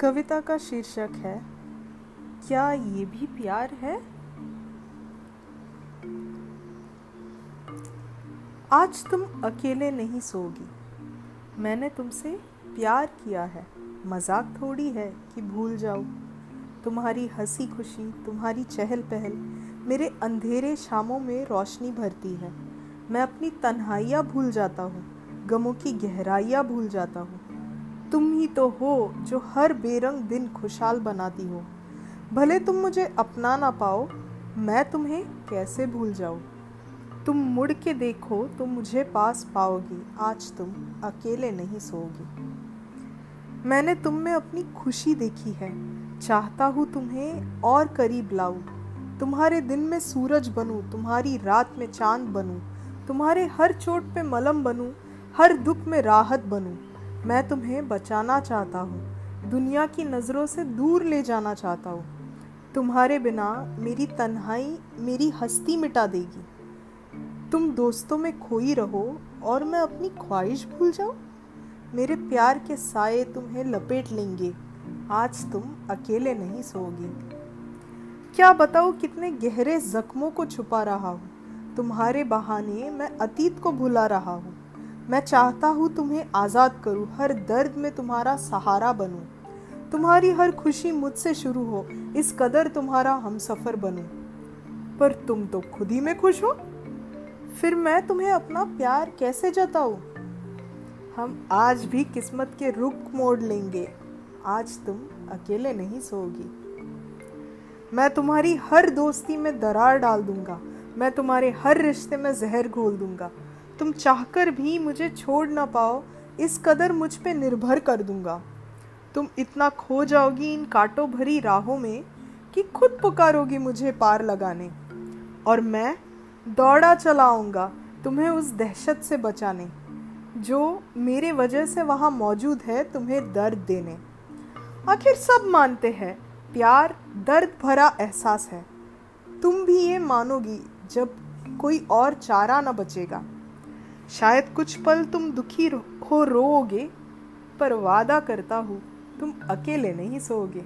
कविता का शीर्षक है, क्या ये भी प्यार है? आज तुम अकेले नहीं सोगी। मैंने तुमसे प्यार किया है। मज़ाक थोड़ी है कि भूल जाओ तुम्हारी हँसी खुशी, तुम्हारी चहल पहल, मेरे अंधेरे शामों में रोशनी भरती है। मैं अपनी तन्हाइयाँ भूल जाता हूँ। गमों की गहराइयाँ भूल जाता हूँ। तुम ही तो हो जो हर बेरंग दिन खुशहाल बनाती हो। भले तुम मुझे अपना ना पाओ, मैं तुम्हें कैसे भूल जाऊँ? तुम मुड़ के देखो तो मुझे पास पाओगी, आज तुम अकेले नहीं सोओगी। मैंने तुम में अपनी खुशी देखी है, चाहता हूँ तुम्हें और करीब लाऊं। तुम्हारे दिन में सूरज बनूं, तुम्हारी रात में चाँद बनूं, तुम्हारे हर चोट पे मलम बनूं, हर दुख में राहत बनूं। मैं तुम्हें बचाना चाहता हूँ। दुनिया की नज़रों से दूर ले जाना चाहता हूँ। तुम्हारे बिना मेरी तन्हाई, मेरी हस्ती मिटा देगी। तुम दोस्तों में खोई रहो और मैं अपनी ख्वाहिश भूल जाऊँ। मेरे प्यार के साए तुम्हें लपेट लेंगे। आज तुम अकेले नहीं सोओगी। क्या बताओ कितने गहरे जख्मों को छुपा रहा हूँ। तुम्हारे बहाने मैं अतीत को भुला रहा हूँ। मैं चाहता हूँ तुम्हें आज़ाद करूँ, हर दर्द में तुम्हारा सहारा बनूँ। तुम्हारी हर खुशी मुझसे शुरू हो, इस कदर तुम्हारा हम सफ़र बनूँ। पर तुम तो खुद ही में खुश हो। फिर मैं तुम्हें अपना प्यार कैसे जताऊँ? हम आज भी किस्मत के रुख मोड़ लेंगे। आज तुम अकेले नहीं सोगी मैं तुम्हारी हर दोस्ती में दरार डाल दूँगा। मैं तुम्हारे हर रिश्ते में जहर घोल दूँगा। तुम चाहकर भी मुझे छोड़ ना पाओ, इस कदर मुझ पे निर्भर कर दूँगा। तुम इतना खो जाओगी इन कांटों भरी राहों में कि खुद पुकारोगी मुझे पार लगाने। और मैं दौड़ा चलाऊँगा तुम्हें उस दहशत से बचाने, जो मेरे वजह से वहाँ मौजूद है तुम्हें दर्द देने। आखिर सब मानते हैं, प्यार दर्द भरा एहसास है। तुम भी ये मानोगी जब कोई और चारा ना बचेगा। शायद कुछ पल तुम दुखी हो रोओगे, पर वादा करता हूँ, तुम अकेले नहीं सोओगे।